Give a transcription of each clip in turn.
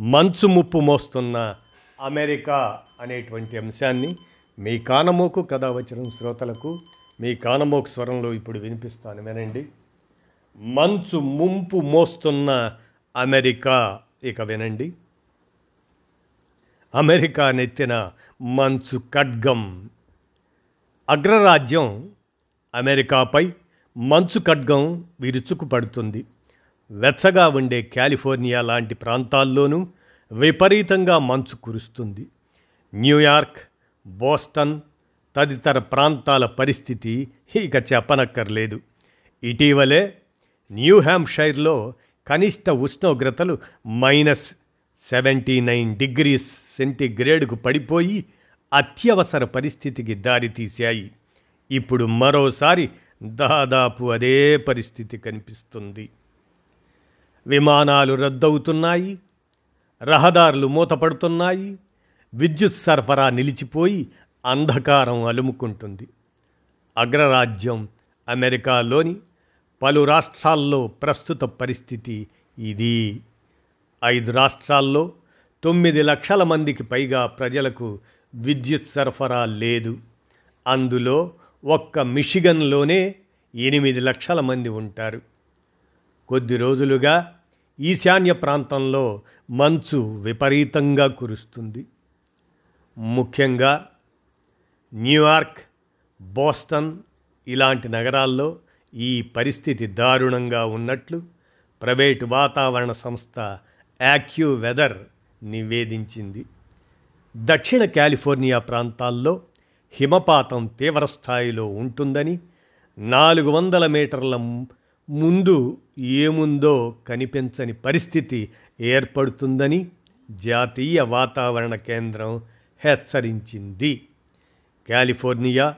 మంచు ముప్పు మోస్తున్న అమెరికా అనేటువంటి అంశాన్ని మీ కానమోకు కథ వచ్చిన శ్రోతలకు మీ కానమోకు స్వరంలో ఇప్పుడు వినిపిస్తాను వినండి. మంచు ముంపు మోస్తున్న అమెరికా ఇక వినండి. అమెరికా నెత్తిన మంచు ఖడ్గం. అగ్రరాజ్యం అమెరికాపై మంచు ఖడ్గం విరుచుకు పడుతుంది వెచ్చగా ఉండే కాలిఫోర్నియా లాంటి ప్రాంతాల్లోనూ విపరీతంగా మంచు కురుస్తుంది. న్యూయార్క్ బోస్టన్ తదితర ప్రాంతాల పరిస్థితి ఇక చెప్పనక్కర్లేదు. ఇటీవలే న్యూ హ్యాంప్షైర్లో కనిష్ట ఉష్ణోగ్రతలు మైనస్ సెవెంటీ నైన్ డిగ్రీస్ సెంటీగ్రేడ్కు పడిపోయి అత్యవసర పరిస్థితికి దారితీశాయి ఇప్పుడు మరోసారి దాదాపు అదే పరిస్థితి కనిపిస్తుంది. విమానాలు రద్దవుతున్నాయి రహదారులు మూతపడుతున్నాయి విద్యుత్ సరఫరా నిలిచిపోయి అంధకారం అలుముకుంటుంది. అగ్రరాజ్యం అమెరికాలోని పలు రాష్ట్రాల్లో ప్రస్తుత పరిస్థితి ఇది. ఐదు రాష్ట్రాల్లో తొమ్మిది లక్షల మందికి పైగా ప్రజలకు విద్యుత్ సరఫరా లేదు. అందులో ఒక్క మిషిగన్లోనే ఎనిమిది లక్షల మంది ఉంటారు. కొద్ది రోజులుగా ఈశాన్య ప్రాంతంలో మంచు విపరీతంగా కురుస్తుంది. ముఖ్యంగా న్యూయార్క్ బోస్టన్ ఇలాంటి నగరాల్లో ఈ పరిస్థితి దారుణంగా ఉన్నట్లు ప్రైవేటు వాతావరణ సంస్థ యాక్యూ వెదర్ నివేదించింది. దక్షిణ కాలిఫోర్నియా ప్రాంతాల్లో హిమపాతం తీవ్రస్థాయిలో ఉంటుందని నాలుగు వందల మీటర్ల ముందు ఏముందో కనిపించని పరిస్థితి ఏర్పడుతుందని జాతీయ వాతావరణ కేంద్రం హెచ్చరించింది. కాలిఫోర్నియా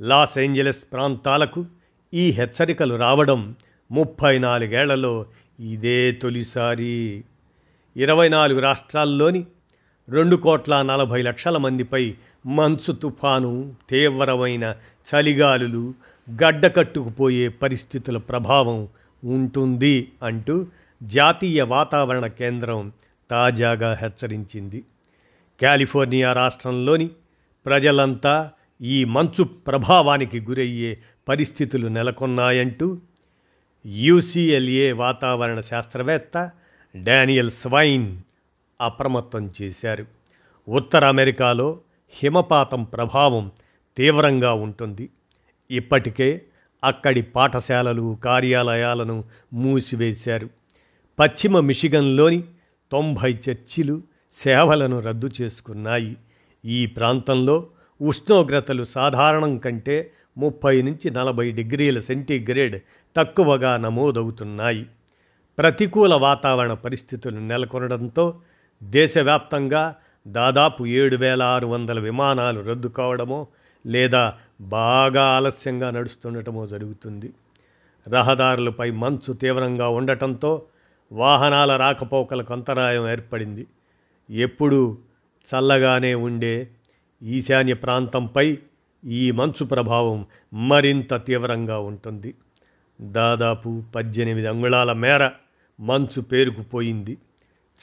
లాస్ ఏంజలస్ ప్రాంతాలకు ఈ హెచ్చరికలు రావడం ముప్పై నాలుగేళ్ళలో ఇదే తొలిసారి. ఇరవై నాలుగు రాష్ట్రాల్లోని రెండు కోట్ల నలభై లక్షల మందిపై మంచు తుఫాను తీవ్రమైన చలిగాలులు గడ్డకట్టుకుపోయే పరిస్థితుల ప్రభావం ఉంటుంది అంటూ జాతీయ వాతావరణ కేంద్రం తాజాగా హెచ్చరించింది. కాలిఫోర్నియా రాష్ట్రంలోని ప్రజలంతా ఈ మంచు ప్రభావానికి గురయ్యే పరిస్థితులు నెలకొన్నాయంటూ యూసీఎల్ఏ వాతావరణ శాస్త్రవేత్త డానియల్ స్వైన్ అప్రమత్తం చేశారు. ఉత్తర అమెరికాలో హిమపాతం ప్రభావం తీవ్రంగా ఉంటుంది. ఇప్పటికే అక్కడి పాఠశాలలు కార్యాలయాలను మూసివేశారు. పశ్చిమ మిషిగన్లోని తొంభై చర్చిలు సేవలను రద్దు చేసుకున్నాయి. ఈ ప్రాంతంలో ఉష్ణోగ్రతలు సాధారణం కంటే ముప్పై నుంచి నలభై డిగ్రీల సెంటీగ్రేడ్ తక్కువగా నమోదవుతున్నాయి. ప్రతికూల వాతావరణ పరిస్థితులు నెలకొనడంతో దేశవ్యాప్తంగా దాదాపు ఏడు వేల ఆరు వందల విమానాలు రద్దు కావడమో లేదా బాగా ఆలస్యంగా నడుస్తుండటమో జరుగుతుంది. రహదారులపై మంచు తీవ్రంగా ఉండటంతో వాహనాల రాకపోకలకు అంతరాయం ఏర్పడింది. ఎప్పుడూ చల్లగానే ఉండే ఈశాన్య ప్రాంతంపై ఈ మంచు ప్రభావం మరింత తీవ్రంగా ఉంటుంది. దాదాపు పద్దెనిమిది అంగుళాల మేర మంచు పేరుకుపోయింది.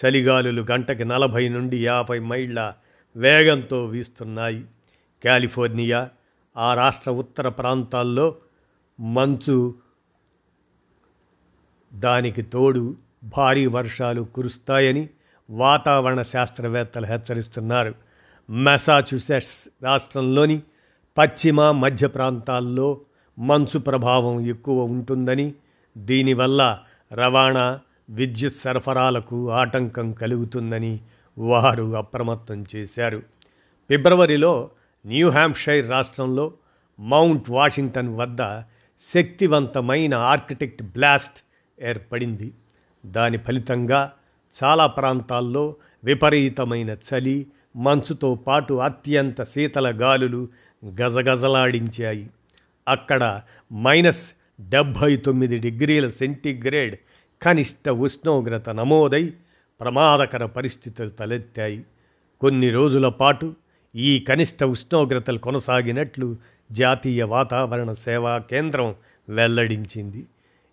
చలిగాలులు గంటకి నలభై నుండి యాభై మైళ్ళ వేగంతో వీస్తున్నాయి. కాలిఫోర్నియా ఆ రాష్ట్ర ఉత్తర ప్రాంతాల్లో మంచు దానికి తోడు భారీ వర్షాలు కురుస్తాయని వాతావరణ శాస్త్రవేత్తలు హెచ్చరిస్తున్నారు. మెసాచ్యుసెట్స్ రాష్ట్రంలోని పశ్చిమ మధ్య ప్రాంతాల్లో మంచు ప్రభావం ఎక్కువ ఉంటుందని దీనివల్ల రవాణా విద్యుత్ సరఫరాలకు ఆటంకం కలుగుతుందని వారు అప్రమత్తం చేశారు. ఫిబ్రవరిలో న్యూ హ్యాంప్షైర్ రాష్ట్రంలో మౌంట్ వాషింగ్టన్ వద్ద శక్తివంతమైన ఆర్కిటెక్ట్ బ్లాస్ట్ ఏర్పడింది. దాని ఫలితంగా చాలా ప్రాంతాల్లో విపరీతమైన చలి మంచుతో పాటు అత్యంత శీతల గాలులు గజగజలాడించాయి. అక్కడ మైనస్ డెబ్భై తొమ్మిది డిగ్రీల సెంటీగ్రేడ్ కనిష్ట ఉష్ణోగ్రత నమోదై ప్రమాదకర పరిస్థితులు తలెత్తాయి. కొన్ని రోజుల పాటు ఈ కనిష్ట ఉష్ణోగ్రతలు కొనసాగినట్లు జాతీయ వాతావరణ సేవా కేంద్రం వెల్లడించింది.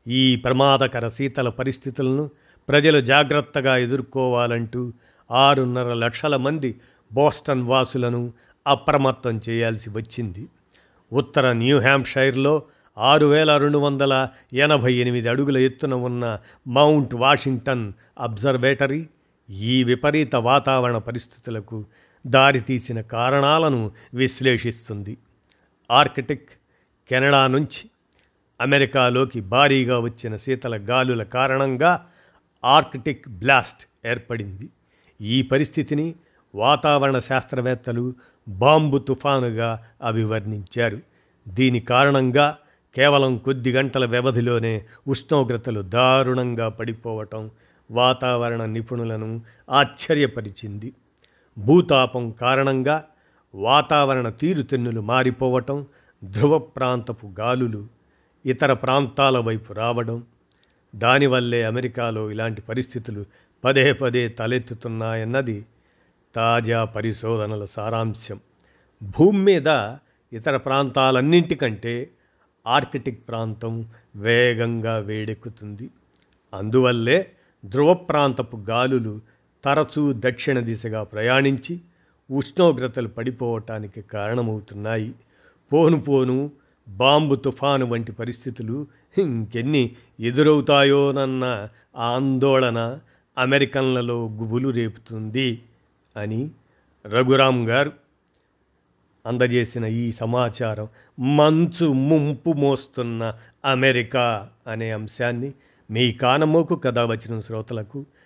ఈ ప్రమాదకర శీతల పరిస్థితులను ప్రజలు జాగ్రత్తగా ఎదుర్కోవాలంటూ ఆరున్నర లక్షల మంది బోస్టన్ వాసులను అప్రమత్తం చేయాల్సి వచ్చింది. ఉత్తర న్యూ హ్యాంప్షైర్లో ఆరు వేల రెండు వందల ఎనభై ఎనిమిది అడుగుల ఎత్తున ఉన్న మౌంట్ వాషింగ్టన్ అబ్జర్వేటరీ ఈ విపరీత వాతావరణ పరిస్థితులకు దారితీసిన కారణాలను విశ్లేషిస్తుంది. ఆర్కిటిక్ కెనడా నుంచి అమెరికాలోకి భారీగా వచ్చిన శీతల గాలుల కారణంగా ఆర్కిటిక్ బ్లాస్ట్ ఏర్పడింది. ఈ పరిస్థితిని వాతావరణ శాస్త్రవేత్తలు బాంబు తుఫానుగా అభివర్ణించారు. దీని కారణంగా కేవలం కొద్ది గంటల వ్యవధిలోనే ఉష్ణోగ్రతలు దారుణంగా పడిపోవటం వాతావరణ నిపుణులను ఆశ్చర్యపరిచింది. భూతాపం కారణంగా వాతావరణ తీరుతెన్నులు మారిపోవటం ధ్రువ ప్రాంతపు గాలులు ఇతర ప్రాంతాల వైపు రావడం దానివల్లే అమెరికాలో ఇలాంటి పరిస్థితులు పదే పదే తలెత్తుతున్నాయన్నది తాజా పరిశోధనల సారాంశం. భూమి మీద ఇతర ప్రాంతాలన్నింటికంటే ఆర్కిటిక్ ప్రాంతం వేగంగా వేడెక్కుతుంది. అందువల్లే ధ్రువ ప్రాంతపు గాలులు తరచూ దక్షిణ దిశగా ప్రయాణించి ఉష్ణోగ్రతలు పడిపోవటానికి కారణమవుతున్నాయి. పోను పోను బాంబు తుఫాను వంటి పరిస్థితులు ఇంకెన్ని ఎదురవుతాయోనన్న ఆందోళన అమెరికన్లలో గుబులు రేపుతుంది అని రఘురామ్ గారు అందజేసిన ఈ సమాచారం మంచు ముంపు మోస్తున్న అమెరికా అనే అంశాన్ని మీ కానమోకు కథ వచ్చిన శ్రోతలకు